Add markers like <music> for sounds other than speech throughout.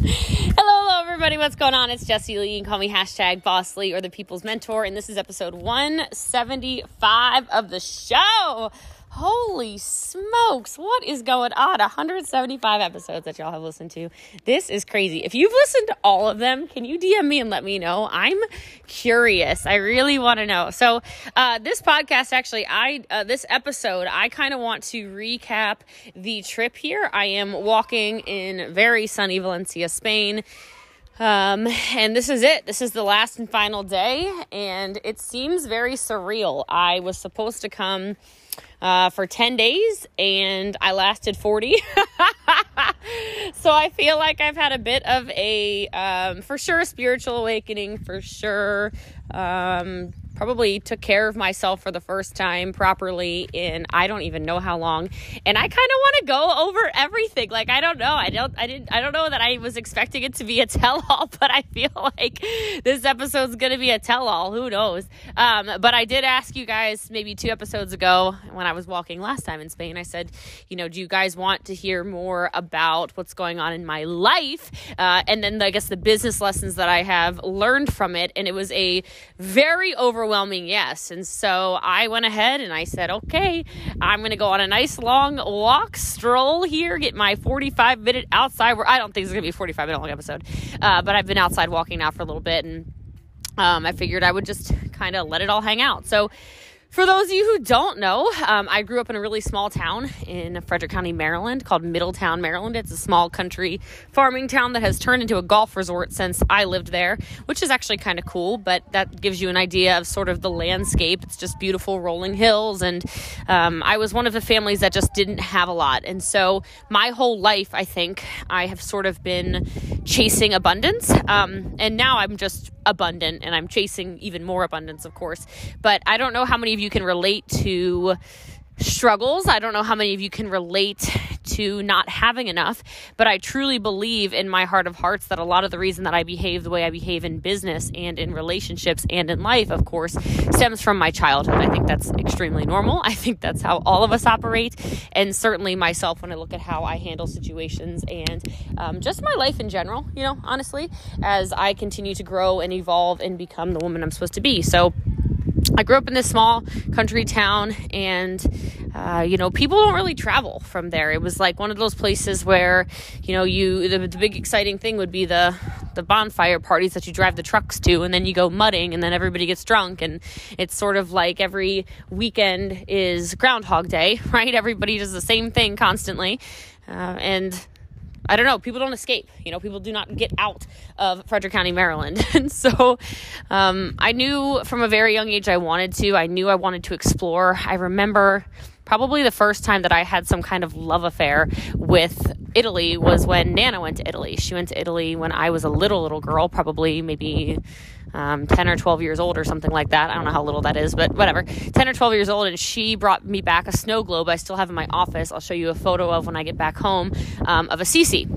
Hello, hello, everybody. What's going on? It's Jessie Lee. You can call me hashtag Boss Lee or the People's Mentor. And this is episode 175 of the show. Holy smokes, what is going on? 175 episodes that y'all have listened to. This is crazy. If you've listened to all of them, can you DM me and let me know? I'm curious. I really want to know. So, uh, this podcast actually, I uh, this episode, I kind of want to recap the trip here. I am walking in very sunny Valencia, Spain. Um, and this is it. This is the last and final day, and it seems very surreal. I was supposed to come uh, for 10 days and I lasted 40. <laughs> so I feel like I've had a bit of a, um, for sure, spiritual awakening, for sure. Um, probably took care of myself for the first time properly in I don't even know how long. And I kind of want to go over everything. Like I don't know. I don't I didn't I don't know that I was expecting it to be a <laughs> tell all, but I feel like this episode's going to be a tell all. Who knows? Um, but I did ask you guys maybe 2 episodes ago when I was walking last time in Spain. I said, you know, do you guys want to hear more about what's going on in my life? Uh, and then I guess the business lessons that I have learned from it and it was a very over overwhelming yes. And so I went ahead and I said, okay, I'm going to go on a nice long walk, stroll here, get my 45 minute outside. Where I don't think it's going to be a 45 minute long episode, uh, but I've been outside walking now for a little bit and um, I figured I would just kind of let it all hang out. So for those of you who don't know, um, I grew up in a really small town in Frederick County, Maryland, called Middletown, Maryland. It's a small country farming town that has turned into a golf resort since I lived there, which is actually kind of cool, but that gives you an idea of sort of the landscape. It's just beautiful rolling hills. And um, I was one of the families that just didn't have a lot. And so my whole life, I think, I have sort of been chasing abundance. Um, and now I'm just abundant and I'm chasing even more abundance, of course. But I don't know how many of you can relate to struggles. I don't know how many of you can relate to not having enough, but I truly believe in my heart of hearts that a lot of the reason that I behave the way I behave in business and in relationships and in life, of course, stems from my childhood. I think that's extremely normal. I think that's how all of us operate, and certainly myself when I look at how I handle situations and um, just my life in general, you know, honestly, as I continue to grow and evolve and become the woman I'm supposed to be. So, I grew up in this small country town, and uh, you know, people don't really travel from there. It was like one of those places where, you know, you the, the, big exciting thing would be the the bonfire parties that you drive the trucks to, and then you go mudding, and then everybody gets drunk, and it's sort of like every weekend is Groundhog Day, <laughs> right? Everybody does the same thing constantly, uh, and I don't know. People don't escape. You know, people do not get out of Frederick County, Maryland. <laughs> and so um, I knew from a very young age I wanted to. I knew I wanted to explore. I remember probably the first time that I had some kind of love affair with Italy was when Nana went to Italy. She went to Italy when I was a little, little girl, probably maybe um, 10 or 12 years old or something like that. I don't know how little that is, but whatever. 10 or 12 years old, and she brought me back a snow globe I still have in my office. I'll show you a photo of when I get back home um, of Assisi.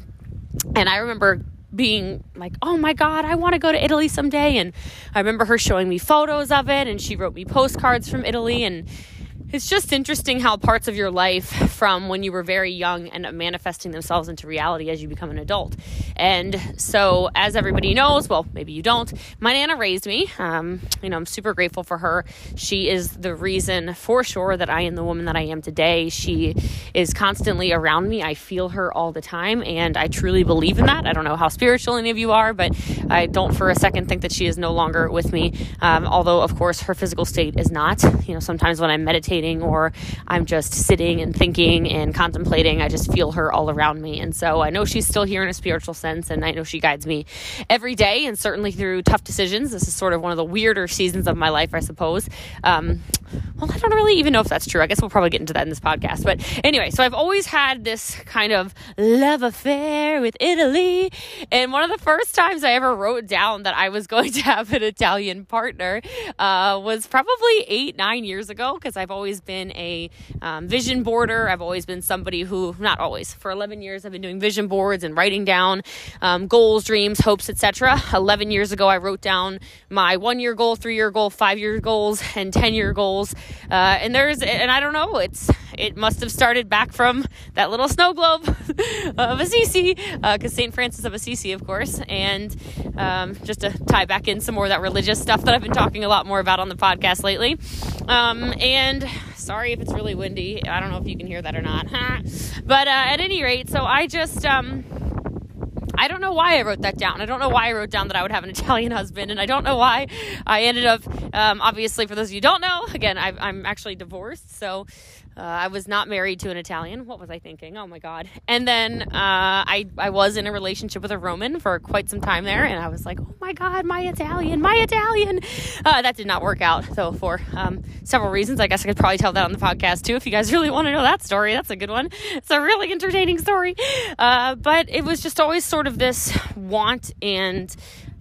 And I remember being like, oh my God, I want to go to Italy someday. And I remember her showing me photos of it, and she wrote me postcards from Italy. And it's just interesting how parts of your life from when you were very young end up manifesting themselves into reality as you become an adult. And so, as everybody knows, well, maybe you don't, my Nana raised me. Um, you know, I'm super grateful for her. She is the reason for sure that I am the woman that I am today. She is constantly around me. I feel her all the time, and I truly believe in that. I don't know how spiritual any of you are, but I don't for a second think that she is no longer with me. Um, although, of course, her physical state is not. You know, sometimes when I'm meditating, meditating or I'm just sitting and thinking and contemplating, I just feel her all around me. And so I know she's still here in a spiritual sense, and I know she guides me every day and certainly through tough decisions. This is sort of one of the weirder seasons of my life, I suppose. Um, well, I don't really even know if that's true. I guess we'll probably get into that in this podcast. But anyway, so I've always had this kind of love affair with Italy. And one of the first times I ever wrote down that I was going <laughs> to have an Italian partner uh, was probably eight, nine years ago because I've always always been a um, vision boarder. I've always been somebody who, not always, for 11 years, I've been doing vision boards and writing down um, goals, dreams, hopes, etc. 11 years ago, I wrote down my one year goal, three year goal, five year goals, and 10 year goals. Uh, and there's, and I don't know, it's, it must have started back from that little snow globe <laughs> of Assisi, because uh, St. Francis of Assisi, of course. And um, just to tie back in some more of that religious stuff that I've been talking a lot more about on the podcast lately. Um, and sorry if it's really windy. I don't know if you can hear that or not. <laughs> but uh, at any rate, so I just. Um, I don't know why I wrote that down. I don't know why I wrote down that I would have an <laughs> Italian husband, and I don't know why I ended up. Um, obviously, for those of you who don't know, again, i am actually divorced, so uh, I was not married to an Italian. What was I thinking? Oh my God. And then uh, I, I was in a relationship with a Roman for quite some time there. And I was like, oh my God, my Italian, my Italian. Uh, that did not work out, though, for um, several reasons. I guess I could probably tell that on the podcast too. If you guys <laughs> really want to know that story, that's a good one. It's a really entertaining story. Uh, but it was just always sort of this want and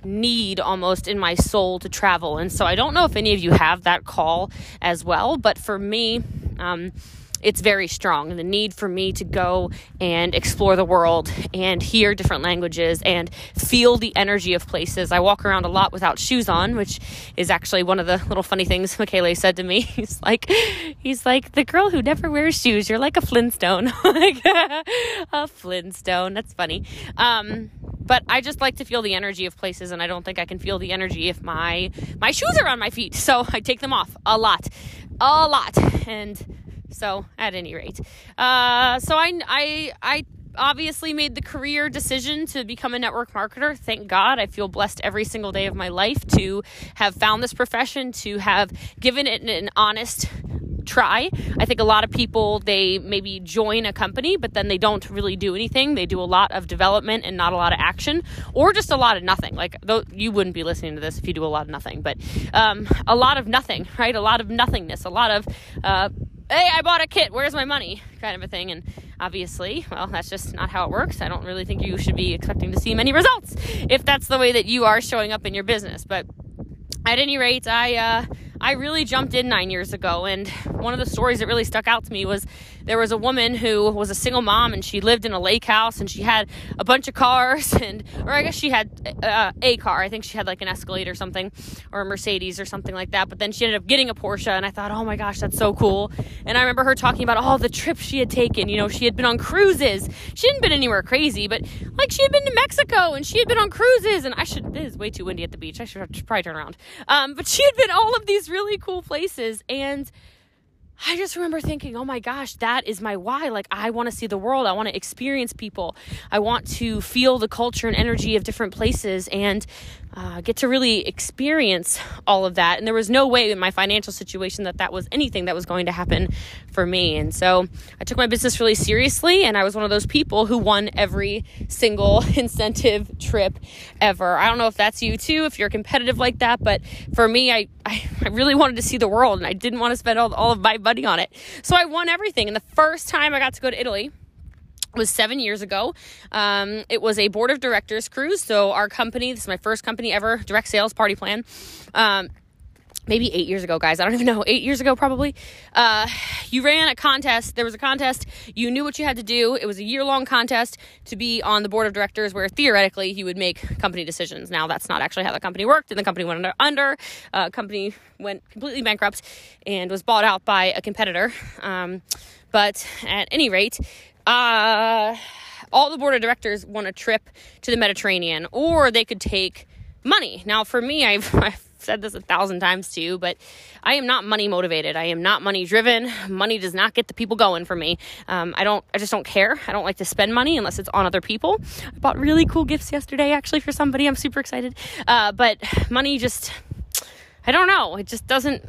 need almost in my soul to travel. And so I don't know if any of you have that call as well, but for me, um, it's very strong. The need for me to go and explore the world and hear different languages and feel the energy of places. I walk around a lot without shoes on, which is actually one of the little funny things <laughs> Michele said to me. <laughs> He's like, he's like the girl who never wears shoes. You're like a Flintstone, <laughs> like a Flintstone. That's funny. Um, but I just like to feel the energy of places, and I don't think I can feel the energy if my my shoes are on my feet. So I take them off a lot a lot. And so, at any rate, uh, so I, I, I obviously made the career decision to become a network marketer. Thank God. I feel blessed every single day of my life to have found this profession, to have given it an honest try. I think a lot of people they maybe join a company but then they don't really do anything. They do a lot of development and not a lot of action or just a lot of nothing. Like though you wouldn't be listening to this if you do a lot of nothing, but um, a lot of nothing, right? A lot of nothingness, a lot of uh, hey, I bought a kit, where's my money? kind of a thing. And obviously, well, that's just not how it works. I don't really think you should be expecting to see many results if that's the way that you are showing up in your business. But at any rate, I uh, I really jumped in nine years ago, and one of the stories that really stuck out to me was there was a woman who was a single mom, and she lived in a lake house, and she had a bunch of cars, <laughs> and or I guess she had uh, a car. I think she had like an Escalade or something, or a Mercedes or something like that. But then she ended up getting a Porsche, and I thought, oh my gosh, that's so cool. And I remember her talking about all the trips she had taken. You know, she had been on cruises. She hadn't been anywhere crazy, but like she had been to Mexico, and she had been on cruises. And I should. It is way too windy at the beach. I should probably turn around. Um, but she had been all of these really cool places. And I just remember thinking, oh my gosh, that is my why. Like, I want to see the world. I want to experience people. I want to feel the culture and energy of different places. And uh, get to really experience all of that. And there was no way in my financial situation that that was anything that was going to happen for me. And so I took my business really seriously, and I was one of those people who won every single <laughs> incentive trip ever. I don't know if that's you too, if you're competitive like that, but for me, I, I, I really wanted to see the world and I didn't want to spend all, all of my money on it. So I won everything. And the first time I got to go to Italy, was seven years ago. Um, it was a board of directors cruise. So our company, this is my first company ever, direct sales party plan. Um, maybe eight years ago, guys. I don't even know. Eight years ago, probably. Uh, you ran a contest. There was a contest. You knew what you had to do. It was a year long contest to be on the board of directors, where theoretically you would make company decisions. Now that's not actually how the company worked, and the company went under. under. Uh, company went completely bankrupt and was bought out by a competitor. Um, but at any rate, uh, all the board of directors want a trip to the Mediterranean, or they could take money. Now, for me, I've, <laughs> I've said this a thousand times to you, but I am not money motivated. I am not money driven. Money does not get the people going for me. Um, I don't. I just don't care. I don't like to spend money unless it's on other people. I bought really cool gifts yesterday, actually, for somebody. I'm super excited. Uh, but money just, I don't know. It just doesn't.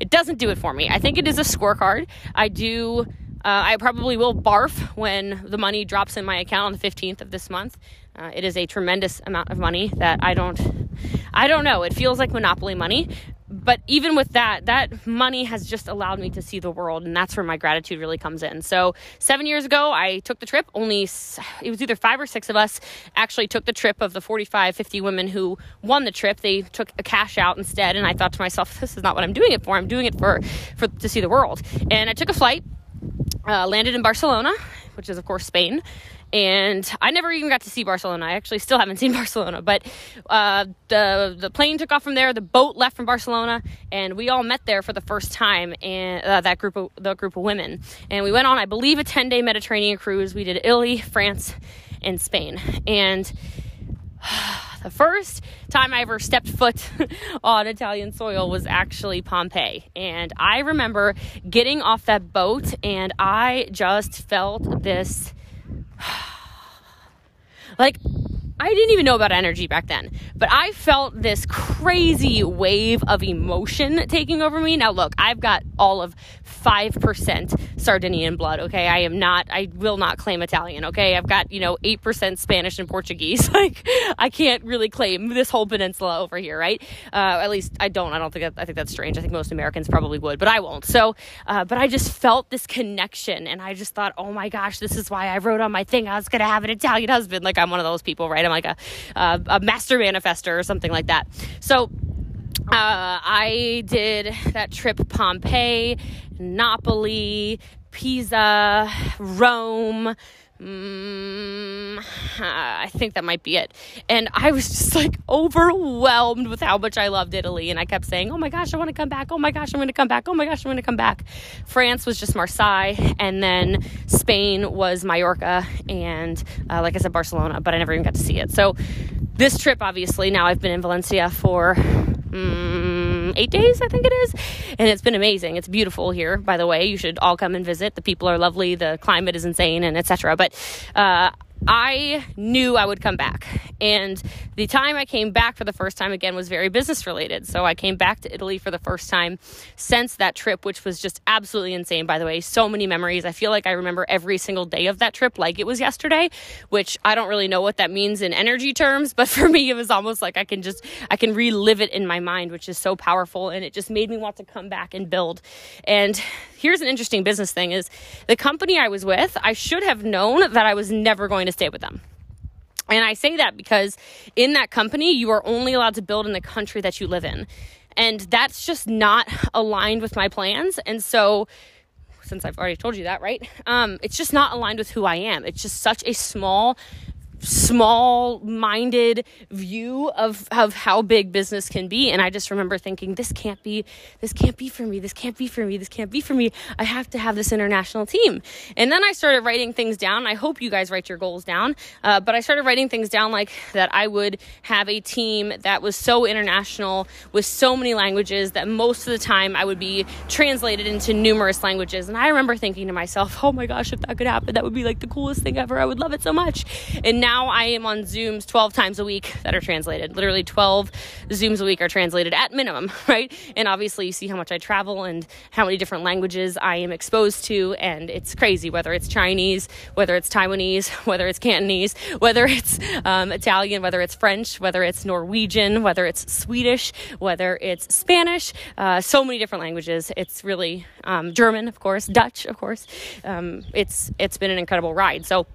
It doesn't do it for me. I think it is a scorecard. I do uh, I probably will barf when the money drops in my account on the 15th of this month. Uh, it is a tremendous amount of money that I don't, I don't know. It feels like monopoly money. but even with that, that money has just allowed me to see the world, and that's where my gratitude really comes in. So, seven years ago, I took the trip. Only it was either five or six of us actually took the trip of the 45, 50 women who won the trip. They took a cash out instead, and I thought to myself, this is not what I'm doing it for. I'm doing it for, for to see the world. And I took a flight, uh, landed in Barcelona, which is of course Spain and I never even got to see Barcelona. I actually still haven't <laughs> seen Barcelona, but uh, the the plane took off from there. The boat left from Barcelona, and we all met there for the first time. And uh, that group of the group of women, and we went on, I believe, a ten day Mediterranean cruise. We did Italy, France, and Spain, and. <sighs> The first time I ever stepped foot <laughs> on Italian soil was actually Pompeii. And I remember getting off that boat and I just felt this <sighs> like, I didn't even know about energy back then, but I felt this crazy wave of emotion taking over me. Now, look, I've got all of 5% Sardinian blood, okay? I am not, I will not claim Italian, okay? I've got, you know, 8% Spanish and Portuguese. <laughs> Like, I can't really claim this whole peninsula over here, right? Uh, at least I don't. I don't think that, I think that's strange. I think most Americans probably would, but I won't. So, uh, but I just felt this connection and I just thought, oh my gosh, this is why I wrote on my thing I was going to have an Italian husband. Like, I'm one of those people, right? I'm like a, uh, a master manifester or something like that. So, uh, I did that trip Pompeii, Napoli, Pisa, Rome. Mm, I think that might be it. And I was just like overwhelmed with how much I loved Italy. And I kept saying, Oh my gosh, I want to come back. Oh my gosh, I'm going to come back. Oh my gosh, I'm going to come back. France was just Marseille. And then Spain was Mallorca. And uh, like I said, Barcelona, but I never even got to see it. So this trip, obviously, now I've been in Valencia for um, eight days, I think it is, and it's been amazing. It's beautiful here, by the way. You should all come and visit. The people are lovely, the climate is insane, and etc. But uh, I knew I would come back. And the time I came back for the first time again was very business related. So I came back to Italy for the first time since that trip, which was just absolutely insane, by the way. So many memories. I feel like I remember every single day of that trip like it was yesterday, which I don't really know what that means in energy terms, <laughs> but for me, it was almost like I can just, I can relive it in my mind, which is so powerful. And it just made me want to come back and build. And here's an interesting business thing is the company I was with, I should have known that I was never going to stay with them. And I say that because in that company, you are only allowed to build in the country that you live in. And that's just not aligned with my plans. And so, since I've already told you that, right? Um, it's just not aligned with who I am. It's just such a small small minded view of, of how big business can be. And I just remember thinking, this can't be, this can't be for me. This can't be for me. This can't be for me. I have to have this international team. And then I started writing things down. I hope you guys write your goals down. Uh, but I started writing things down like that I would have a team that was so international with so many languages that most of the time I would be translated into numerous languages. And I remember thinking to myself, oh my gosh, if that could happen, that would be like the coolest thing ever. I would love it so much. And now now I am on Zooms 12 times a week that are translated. Literally 12 Zooms a week are translated at minimum, <laughs> right? And obviously, you see how much I travel and how many different languages I am exposed to. And it's crazy whether it's Chinese, whether it's Taiwanese, <laughs> whether it's Cantonese, <laughs> whether it's um, Italian, whether it's French, whether it's Norwegian, whether it's Swedish, whether it's Spanish. Uh, so many different languages. It's really um, German, of course, Dutch, of course. Um, it's it's been an incredible ride. So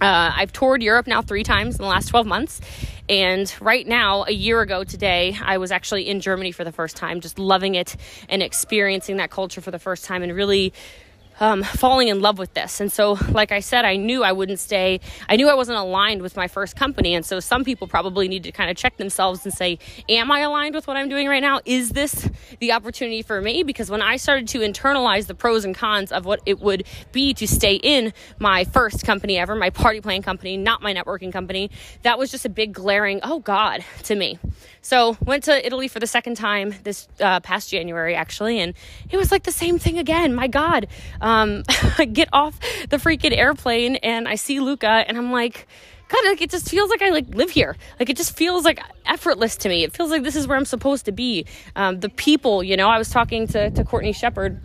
uh, I've toured Europe now three times in the last 12 months. And right now, a year ago today, I was actually in Germany for the first time, just loving it and experiencing that culture for the first time and really um, falling in love with this. And so, like I said, I knew I wouldn't stay. I knew I wasn't aligned with my first company. And so, some people probably need to kind of check themselves and say, Am I aligned with what I'm doing right now? Is this the opportunity for me? Because when I started to internalize the pros and cons of what it would be to stay in my first company ever, my party plan company, not my networking company, that was just a big glaring, oh God, to me. So, went to Italy for the second time this uh, past January, actually, and it was like the same thing again. My God um, <laughs> I get off the freaking airplane and I see Luca and I'm like, God, like it just feels like I like live here. Like it just feels like effortless to me. It feels like this is where I'm supposed to be. Um, the people, you know, I was talking to, to Courtney Shepard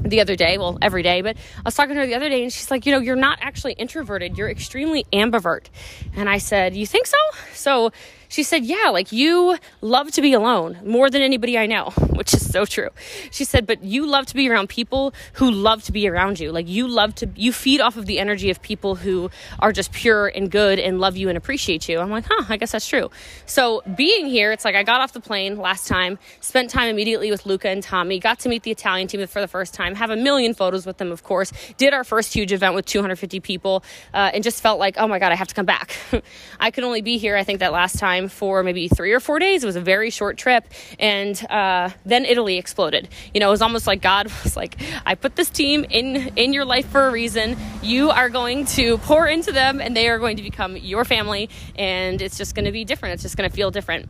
the other day, well, every day, but I was talking to her the other day and she's like, you know, you're not actually introverted, you're extremely ambivert. And I said, You think so? So she said, Yeah, like you love to be alone more than anybody I know, <laughs> which is so true. She said, But you love to be around people who love to be around you. Like you love to, you feed off of the energy of people who are just pure and good and love you and appreciate you. I'm like, Huh, I guess that's true. So being here, it's like I got off the plane last time, spent time immediately with Luca and Tommy, got to meet the Italian team for the first time, have a million photos with them, of course, did our first huge event with 250 people, uh, and just felt like, oh my God, I have to come back. <laughs> I could only be here, I think, that last time for maybe three or four days. It was a very short trip. And uh, then Italy exploded. You know, it was almost like God <laughs> was like, I put this team in, in your life for a reason. You are going to pour into them, and they are going to become your family. And it's just going to be different. It's just going to feel different.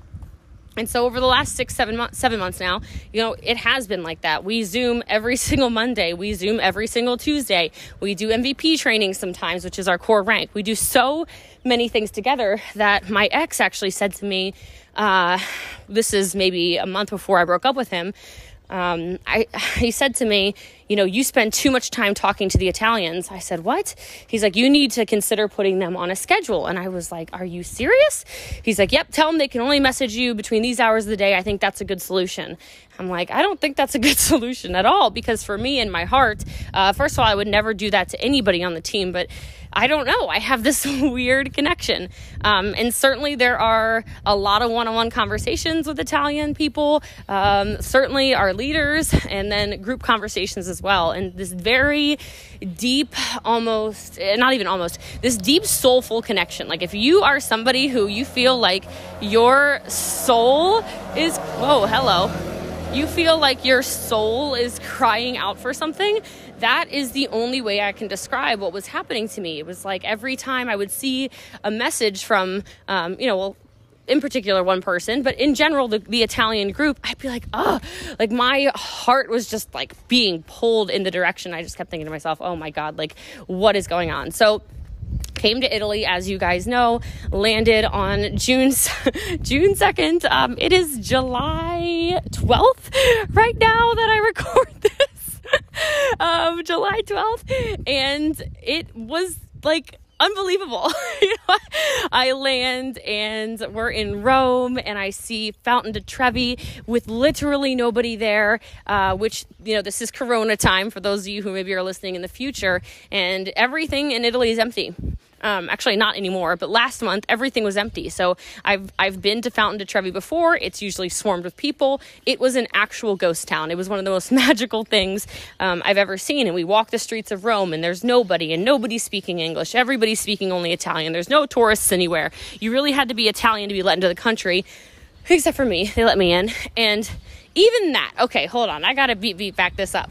And so over the last six, seven months, seven months now, you know, it has been like that. We Zoom every <laughs> single Monday. We Zoom every single Tuesday. We do MVP training sometimes, which is our core rank. We do so many things together that my ex actually said to me, uh, this is maybe a month before I broke up with him um, I, <sighs> he said to me, you know, you spend too much time talking to the Italians. I said, what? He's like, you need to consider putting them on a schedule. And I was like, are you serious? He's like, yep, tell them they can only message you between these hours of the day. I think that's a good solution. I'm like, I don't think that's a good <laughs> solution at all because for me in my heart, uh, first of all, I would never do that to anybody on the team, but I don't know. I have this <laughs> weird connection. Um, and certainly there are a lot of one on one conversations with Italian people, um, certainly our leaders, and then group conversations as well. And this very deep, almost, eh, not even almost, this deep soulful connection. Like if you are somebody who you feel like your soul is, whoa, hello you feel like your soul is crying out for something, that is the only way I can describe what was happening to me. It was like every time I would see a message from, um, you know, well, in particular one person, but in general, the, the Italian group, I'd be like, oh, like my heart was just like being pulled in the direction. I just kept thinking to myself, oh my God, like what is going on? So, came to Italy, as you guys know, landed on June <laughs> June second. Um, it is July twelfth right now that I record <laughs> this. um, July twelfth, and it was like unbelievable. <laughs> I land and we're in Rome and I see Fountain de Trevi with literally nobody there, uh, which, you know, this is Corona time for those of you who maybe are listening in the future, and everything in Italy is empty. Um, actually, not anymore, but last month everything was empty. So I've I've been to Fountain de Trevi before. It's usually swarmed with people. It was an actual ghost town. It was one of the most <laughs> magical things um, I've ever seen. And we walk the streets of Rome, and there's nobody, and nobody's speaking English. Everybody's speaking only Italian. There's no tourists anywhere. You really had to be Italian to be let into the country, except for me. They let me in, and even that. Okay, hold on. I gotta beat beat back this up.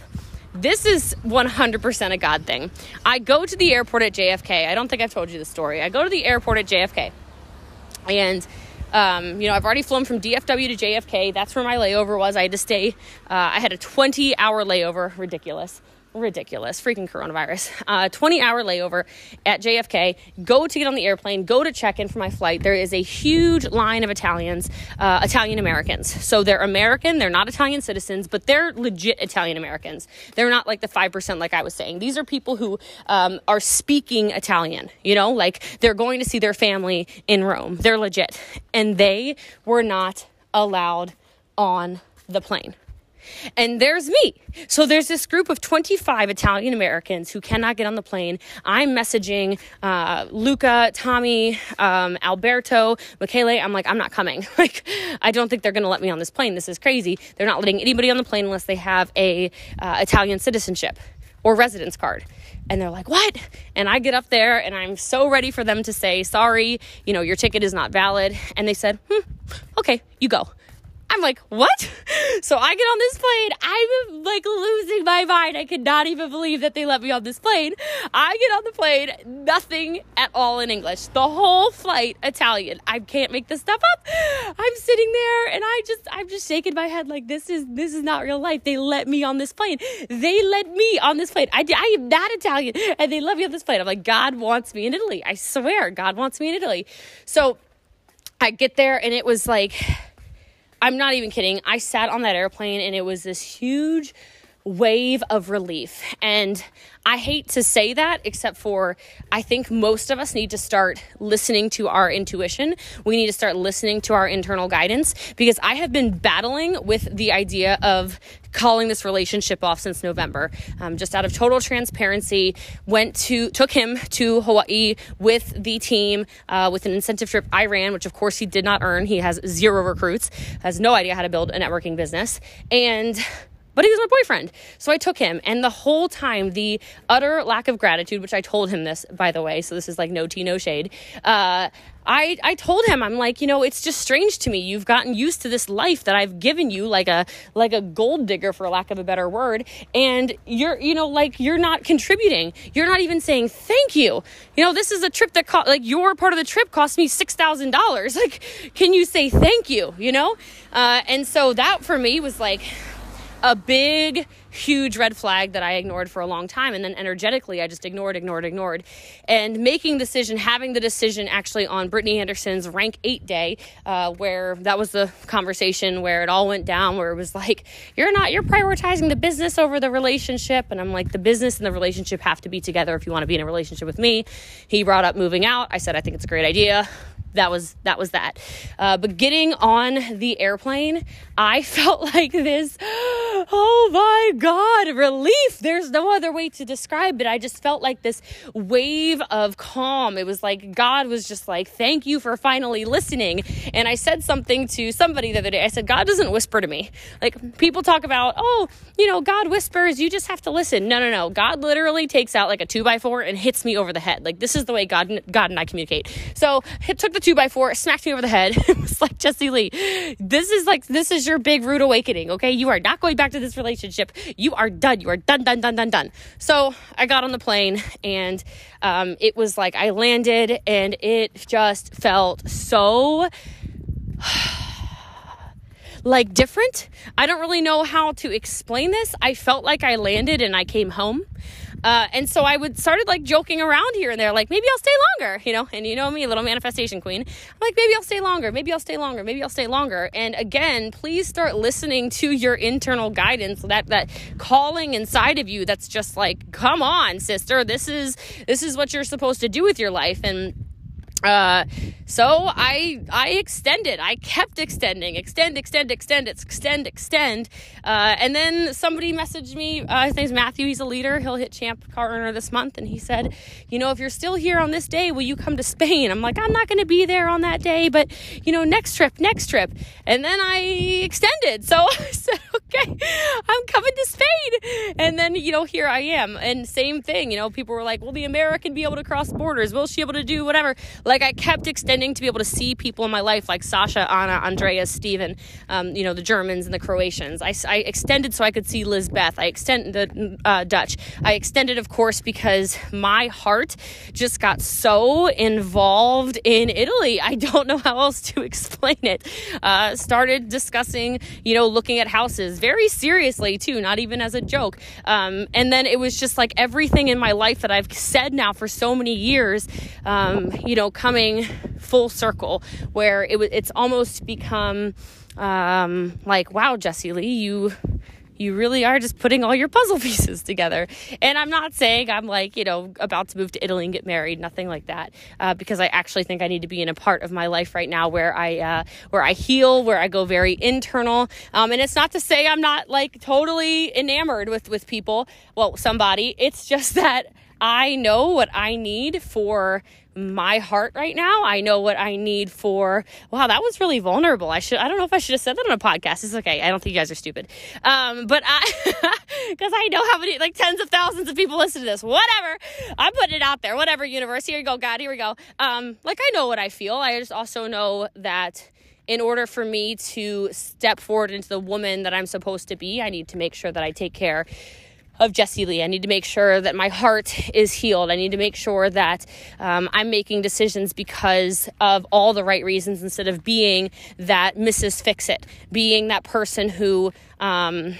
This is 100% a God thing. I go to the airport at JFK. I don't think I've told you the story. I go to the airport at JFK. And, um, you know, I've already flown from DFW to JFK. That's where my layover was. I had to stay. Uh, I had a 20 hour layover. Ridiculous ridiculous freaking coronavirus. <laughs> Uh, 20 hour layover at jfk go to get on the airplane go to check in for my flight. There is a huge line of italians uh, italian americans. So they're american they're not italian citizens but they're legit italian americans. They're not like the 5% like i was saying. These are people who um, are speaking italian you know? Like they're going to see their family in rome. They're legit. And they were not allowed on the plane and there's me. So there's this group of 25 Italian Americans who cannot get on the plane. I'm messaging uh, Luca, Tommy, um, Alberto, Michele. I'm like, I'm not coming. <laughs> like, I don't think they're going to let me on this plane. This is crazy. They're not letting anybody on the plane unless they have a uh, Italian citizenship or residence card. And they're like, what? And I get up there and I'm so ready for them to say, sorry, you know, your ticket is not valid. And they said, hmm, okay, you go. I'm like, what? So I get on this plane. I'm like losing my mind. I could not even believe that they let me on this plane. I get on the plane, nothing at all in English. The whole flight Italian. I can't make this stuff up. I'm sitting there and I just I'm just shaking my head like this is this is not real life. They let me on this plane. They let me on this plane. I, I am not Italian and they let me on this plane. I'm like God wants me in Italy. I swear God wants me in Italy. So I get there and it was like I'm not even kidding. I sat on that airplane and it was this huge wave of relief. And I hate to say that, except for I think most of us need to start listening to our intuition. We need to start listening to our internal guidance because I have been battling with the idea of calling this relationship off since November. Um, just out of total transparency, went to took him to Hawaii with the team uh, with an incentive trip I ran, which of course he did not earn. He has zero recruits, has no idea how to build a networking business, and but he was my boyfriend. So I took him. And the whole time, the utter lack of gratitude, which I told him this, by the way, so this is like no tea, no shade. Uh, I, I told him, I'm like, you know, it's just strange to me. You've gotten used to this life that I've given you, like a, like a gold digger, for lack of a better word. And you're, you know, like you're not contributing. You're not even saying thank you. You know, this is a trip that cost, like your part of the trip cost me $6,000. <laughs> Like, can you say thank you, you know? Uh, and so that for me was like, a big, huge red flag that I ignored for a long time. And then energetically, I just ignored, ignored, ignored. And making the decision, having the decision actually on Brittany Anderson's rank eight day, uh, where that was the conversation where it all went down, where it was like, you're not, you're prioritizing the business over the relationship. And I'm like, the business and the relationship have to be together if you want to be in a relationship with me. He brought up moving out. I said, I think it's a great idea that was that was that. Uh, but getting on the airplane, I <laughs> felt like this. Oh my God, relief! There's no other way to describe it. I just felt like this wave of calm. It was like God was just like, "Thank you for finally listening." And I said something to somebody the other day. I said, "God doesn't whisper to me. Like people talk about, oh, you know, God whispers. You just have to listen." No, no, no. God literally takes out like a two by four and hits me over the head. Like this is the way God, God and I communicate. So it took the two by four, smacked me over the head. <laughs> it was like, Jessie Lee, this is like, this is your big rude awakening, okay? You are not going back to this relationship. You are done. You are done, done, done, done, done. So I got on the plane and um, it was like I landed and it just felt so. <sighs> like different. I don't really know how to explain this. I felt like I landed and I came home. Uh, and so I would started like joking around here and there, like maybe I'll stay longer, you know. And you know me, little manifestation queen. I'm like maybe I'll stay longer, maybe I'll stay longer, maybe I'll stay longer. And again, please start listening to your internal guidance, that that calling inside of you. That's just like, come on, sister, this is this is what you're supposed to do with your life. And uh, so I I extended. I kept extending, extend, extend, extend, extend, extend. Uh, and then somebody messaged me. Uh, his name's Matthew. He's a leader. He'll hit champ car earner this month, and he said, you know, if you're still here on this day, will you come to Spain? I'm like, I'm not going to be there on that day, but you know, next trip, next trip. And then I extended. So <laughs> I said, okay, I'm coming to Spain. And then you know, here I am. And same thing. You know, people were like, will the American be able to cross borders? Will she able to do whatever? Like I kept extending to be able to see people in my life like Sasha, Anna, Andreas, Steven, um, you know, the Germans and the Croatians. I, I extended so I could see Lizbeth. I extended the uh, Dutch. I extended, of course, because my heart just got so involved in Italy. I don't know how else to <laughs> explain it. Uh, started discussing, you know, looking at houses very seriously too, not even as a joke. Um, and then it was just like everything in my life that I've said now for so many years, um, you know, coming full circle where it it's almost become um, like wow Jessie Lee you you really are just putting all your puzzle <laughs> pieces together. And I'm not saying I'm like, you know, about to move to Italy and get married, nothing like that, uh, because I actually think I need to be in a part of my life right now where I, uh, where I heal, where I go very internal. Um, and it's not to say I'm not like totally enamored with, with people, well, somebody. It's just <laughs> that I know what I need for my heart right now. I know what I need for. Wow, that was really vulnerable. I should. I don't know if I should have said that on a podcast. It's okay. I don't think you guys are stupid. Um, but I, <laughs> because I know how many like tens of thousands of people listen to this. Whatever. I'm putting it out there. Whatever. Universe. Here you go, God. Here we go. Um, like I know what I feel. I just also know that in order for me to step forward into the woman that I'm supposed to be, I need to make sure that I take care of Jessie Lee. I need to make sure that my heart is healed. I need to make sure that um, I'm making decisions because of all the right reasons instead of being that Mrs. Fix It, being that person who. Um,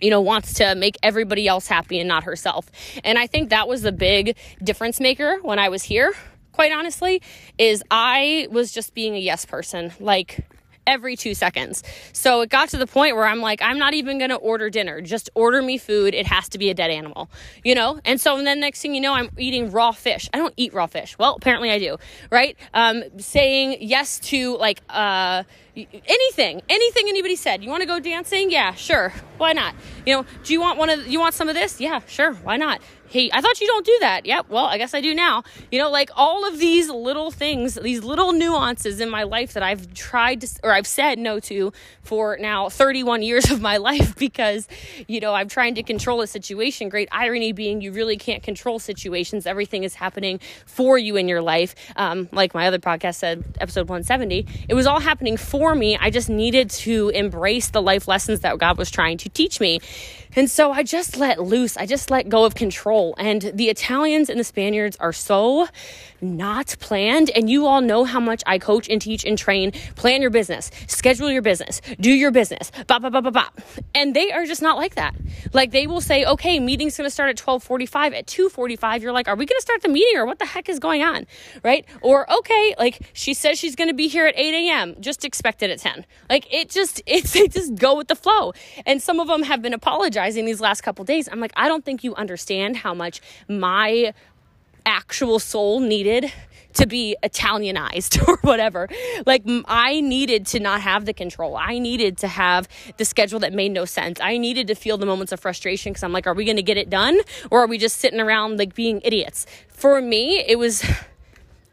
you know, wants to make everybody else happy and not herself. And I think that was the big difference maker when I was here, quite honestly, is I was just being a yes person. Like, every two seconds. So it got to the point where I'm like, I'm not even going to order dinner. Just order me food. It has to be a dead animal, you know? And so and then next thing you know, I'm eating raw fish. I don't eat raw fish. Well, apparently I do, right? Um, saying yes to like, uh, anything anything anybody said you want to go dancing yeah sure why not you know do you want one of you want some of this yeah sure why not hey, I thought you don't do that. Yep, well, I guess I do now. You know, like all of these little things, these little nuances in my life that I've tried to, or I've said no to for now 31 years of my <laughs> life because, you know, I'm trying to control a situation. Great irony being you really can't control situations. Everything is happening for you in your life. Um, like my other podcast said, episode 170, it was all happening for me. I just needed to embrace the life lessons that God was trying to teach me. And so I just let loose. I just let go of control. And the Italians and the Spaniards are so not planned. And you all know how much I coach and teach and train. Plan your business, schedule your business, do your business, bop, bop, bop, bop, bop. And they are just not like that. Like they will say, okay, meeting's to start at 1245. At 245, you're like, are we to start the meeting or what the heck is going on? Right? Or, okay, like she says she's to be here at 8 a.m. Just expect it at 10. Like it just, <laughs> it's, they just go with the flow. And some of them have been apologizing these last couple days. I'm like, I don't think you understand how much my actual soul needed to be Italianized <laughs> or whatever. Like, I needed to not have the control. I needed to have the schedule that made no sense. I needed to feel the moments of frustration because I'm like, are we going to get it done? Or are we just sitting around like being idiots? For me, it was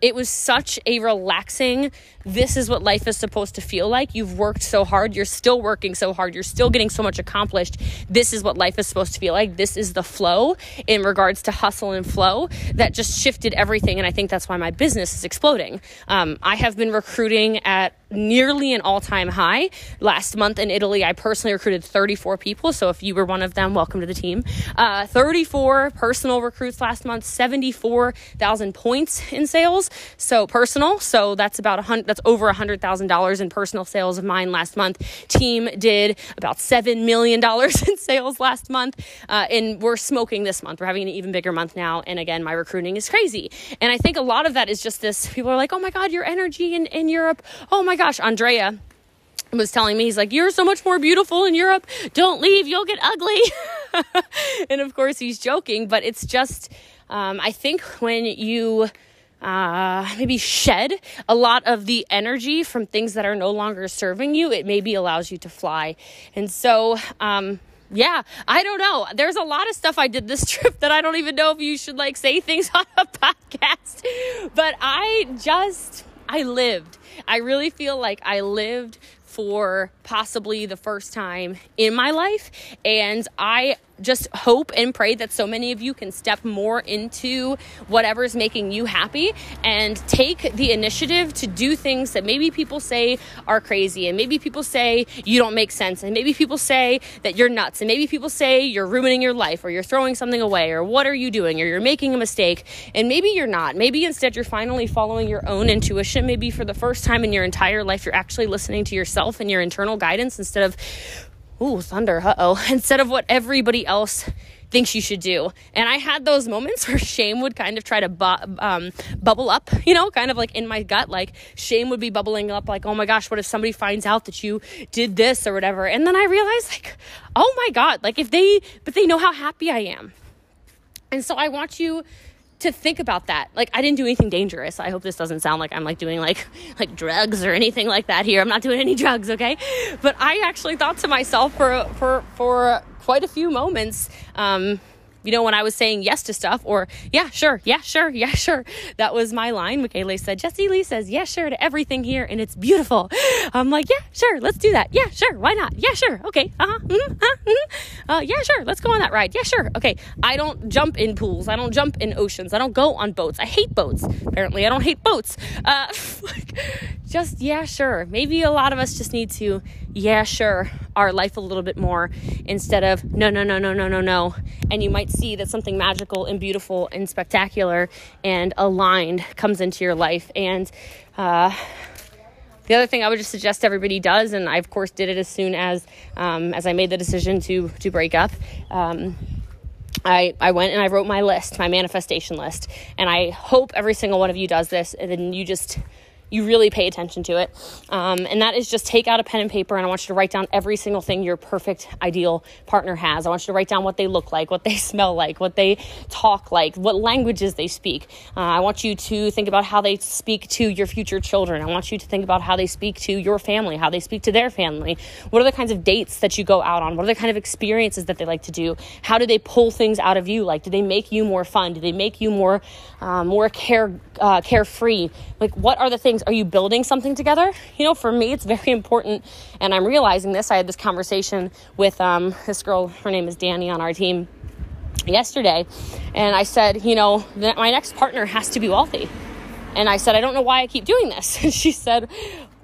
it was such a relaxing this is what life is supposed to feel like. You've worked so hard. You're still working so hard. You're still getting so much accomplished. This is what life is supposed to feel like. This is the flow in regards to hustle and flow that just shifted everything. And i think that's why my business is exploding. Um, i have been recruiting at nearly an all-time high. Last month in italy i personally recruited 34 people. So if you were one of them welcome to the team. Uh, 34 personal recruits last month 74000 points in sales. So personal. So that's about a hundred, that's over a hundred thousand dollars in personal sales of mine last month. Team did about seven million dollars <laughs> in sales last month, uh, and we're smoking this month. We're having an even bigger month now. And again, my recruiting is crazy. And I think a lot of that is just this. People are like, "Oh my God, your energy in in Europe. Oh my gosh, Andrea." was telling me he's like you're so much more beautiful in Europe don't leave you'll get ugly <laughs> and of course he's joking but it's just um, I think when you uh, maybe shed a lot of the energy from things that are no longer serving you, it maybe allows you to fly. And so, um, yeah, I don't know. There's a lot of stuff I did this <laughs> trip that I don't even know if you should like say things <laughs> on a podcast. But I just, I lived. I really feel like I lived for possibly the first time in my life. And I just hope and pray that so many of you can step more into whatever is making you happy and take the initiative to do things that maybe people say are crazy and maybe people say you don't make sense and maybe people say that you're nuts and maybe people say you're ruining your life or you're throwing something away or what are you doing or you're making a mistake and maybe you're not. Maybe instead you're finally following your own intuition. Maybe for the first time in your entire life you're actually listening to yourself and your internal guidance instead of ooh, thunder, uh oh, <laughs> instead of what everybody else thinks you should do. And I had those moments <laughs> where shame would kind of try to bu- um, bubble up, <laughs> you know, kind of like in my gut, like shame would be bubbling up, like, oh my gosh, what if somebody finds out that you did this or whatever? And then I realized, like, oh my God, like if they, but they know how happy I am. And so I want you to think about that. Like I didn't do anything dangerous. I hope this doesn't sound like I'm like doing like <laughs> like drugs or anything like that here. I'm not doing any <laughs> drugs, okay? But I actually thought to myself for for for quite a few moments um you know, when I was saying yes to stuff or yeah, sure, yeah, sure, yeah, <laughs> sure. That was my line. Michaela said, Jessie Lee says, yeah, sure to everything here and it's beautiful. <gasps> I'm like, yeah, sure, let's do that. Yeah, sure, why not? Yeah, sure, okay, uh-huh, mm-hmm, uh, mm-hmm. uh, yeah, sure, let's go on that ride. Yeah, sure, okay. I don't jump in pools. I don't jump in oceans. I don't go on boats. I hate boats. Apparently, I don't hate boats. Uh, <laughs> just, yeah, sure. Maybe a lot of us just need to, yeah, sure, our life a little bit more instead of no, no, no, no, no, no, no. And you might see that something magical and beautiful and spectacular and aligned comes into your life. And uh, the other thing I would just suggest everybody does, and I of course did it as soon as um, as I made the decision to to break up. Um, I, I went and I wrote my list, my manifestation list. And I hope every single one of you does this. And then you just you really pay attention to it. Um, and that is just take out a pen and paper and I want you to write down every single thing your perfect ideal partner has. I want you to write down what they look like, what they <laughs> smell like, what they talk like, what languages they speak. Uh, I want you to think about how they speak to your future children. I want you to think about how they speak to your family, how they speak to their family. What are the kinds of dates that you go out on? What are the kind of experiences that they like to do? How do they pull things out of you? Like, do they make you more fun? Do they make you more, um, more care, uh, carefree? Like, what are the things? Are you building something together? You know, for me, it's very important, and I'm realizing this. I had this conversation with um, this girl. Her name is Danny on our team yesterday, and I said, you know, my next partner has to be wealthy. And I said, I don't know why I keep doing this. And <laughs> she said,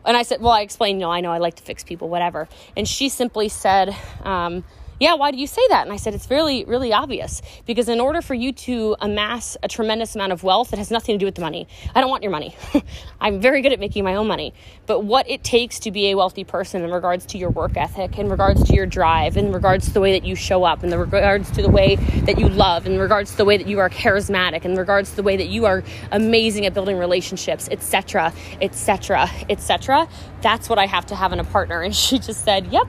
and I said, well, I explained, no, I know I like to fix people, whatever. And she simply said, um, yeah, why do you say that? And I said, it's really, really obvious. Because in order for you to amass a tremendous amount of wealth, it has nothing to do with the money. I don't want your money. <laughs> I'm very good at making my own money. But what it takes to be a wealthy person in regards to your work ethic, in regards to your drive, in regards to the way that you show up, in the regards to the way that you love, in regards to the way that you are charismatic, in regards to the way that you are amazing at building relationships, etc., etc., etc., that's what I have to have in a partner. <laughs> And she just said, yep,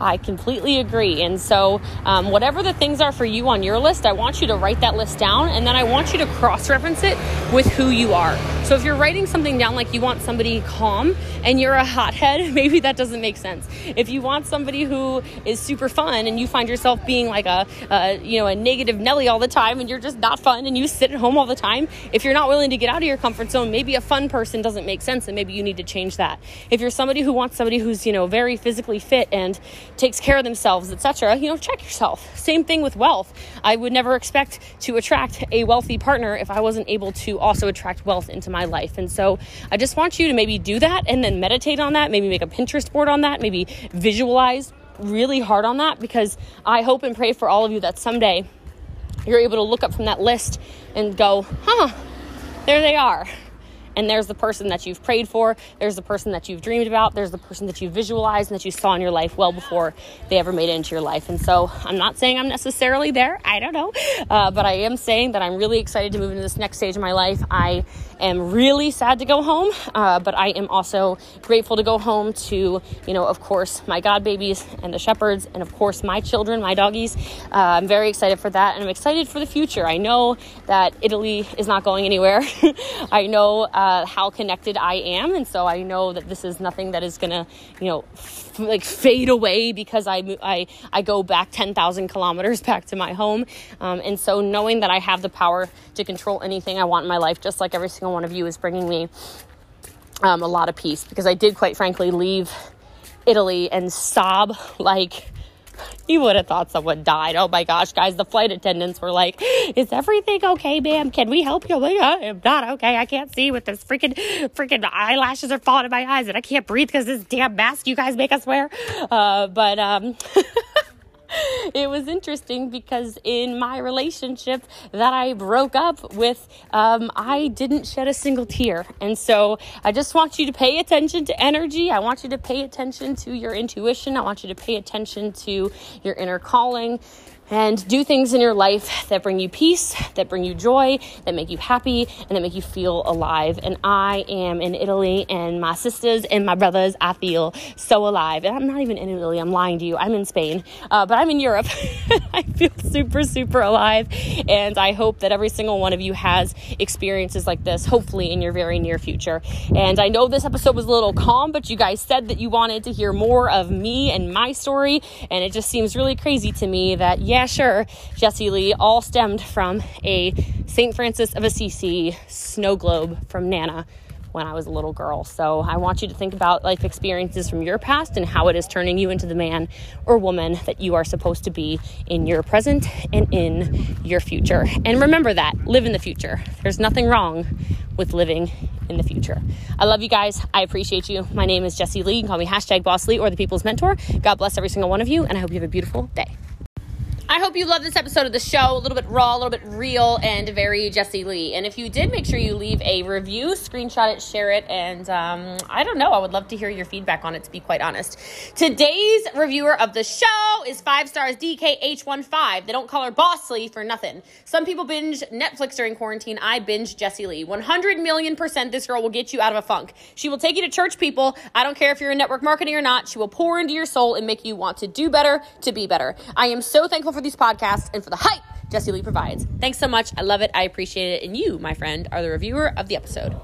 I completely agree. And so, um, whatever the things are for you on your list, I want you to write that list down and then I want you to cross reference it with who you are. So, if you're writing something down like you want somebody calm and you're a hothead, <laughs> maybe that doesn't make sense. If you want somebody who is super fun and you find yourself being like a, a you know, a negative Nelly all the time and you're just not fun and you sit at home all the time, if you're not willing to get out of your comfort zone, maybe a fun person doesn't make sense and maybe you need to change that. If you're somebody who wants somebody who's, you know, very physically fit and takes care of themselves, etc., you know, check yourself. Same thing with wealth. I would never expect to attract a wealthy partner if I wasn't able to also attract wealth into my life. And so I just want you to maybe do that and then meditate on that, maybe make a Pinterest board on that, maybe visualize really hard on that because I hope and pray for all of you that someday you're able to look up from that list and go, huh, there they are and there's the person that you've prayed for, there's the person that you've dreamed about, there's the person that you visualized and that you saw in your life well before they ever made it into your life. And so I'm not saying I'm necessarily there, I don't know, uh, but I am saying that I'm really excited to move into this next stage of my life. I am really sad to go home, uh, but I am also grateful to go home to, you know, of course, my God babies and the shepherds, and of course, my children, my doggies. Uh, I'm very excited for that, and I'm excited for the future. I know that Italy is not going anywhere. <laughs> I know uh, how connected I am, and so I know that this is nothing that is gonna, you know, like fade away because I I I go back ten thousand kilometers back to my home, um, and so knowing that I have the power to control anything I want in my life, just like every single one of you, is bringing me um, a lot of peace. Because I did quite frankly leave Italy and sob like <laughs> you would have thought someone died. Oh my gosh, guys, the flight attendants were like, Is everything okay, ma'am? Can we help you? Like, I am not okay. I can't see with this freaking freaking eyelashes are falling in my eyes and I can't breathe because this damn mask you guys make us wear. Uh, but um <laughs> <laughs> it was interesting because in my relationship that I broke up with, um, I didn't shed a single tear. And so I just want you to pay attention to energy. I want you to pay attention to your intuition. I want you to pay attention to your inner calling and do things in your life that bring you peace, that bring you joy, that make you happy, and that make you feel alive. And I am in Italy, and my sisters and my brothers, I feel so alive. And I'm not even in Italy, I'm lying to you. I'm in Spain, uh, but I'm in Europe. <laughs> I feel super, super alive. And I hope that every single one of you has experiences like this, hopefully in your very near future. And I know this episode was a little calm, but you guys said that you wanted to hear more of me and my story. And it just seems really crazy to me that, yeah, yeah, sure, Jessie Lee, all stemmed from a St. Francis of Assisi snow globe from Nana when I was a little girl. So I want you to think about life experiences from your past and how it is turning you into the man or woman that you are supposed to be in your present and in your future. And remember that live in the future. There's nothing wrong with living in the future. I love you guys. I appreciate you. My name is Jessie Lee. You can call me hashtag Boss Lee or the People's Mentor. God bless every single one of you, and I hope you have a beautiful day hope you love this episode of the show. A little bit raw, a little bit real, and very Jessie Lee. And if you did, make sure you leave a review, screenshot it, share it, and um, I don't know. I would love to hear your feedback on it, to be quite honest. Today's reviewer of the show is five stars DKH15. They don't call her Boss Lee for nothing. Some people binge Netflix during quarantine. I binge Jessie Lee. 100 million percent this girl will get you out of a funk. She will take you to church people. I don't care if you're in network marketing or not. She will pour into your soul and make you want to do better, to be better. I am so thankful for these podcasts and for the hype Jessie Lee provides. Thanks so much. I love it. I appreciate it. And you, my friend, are the reviewer of the episode.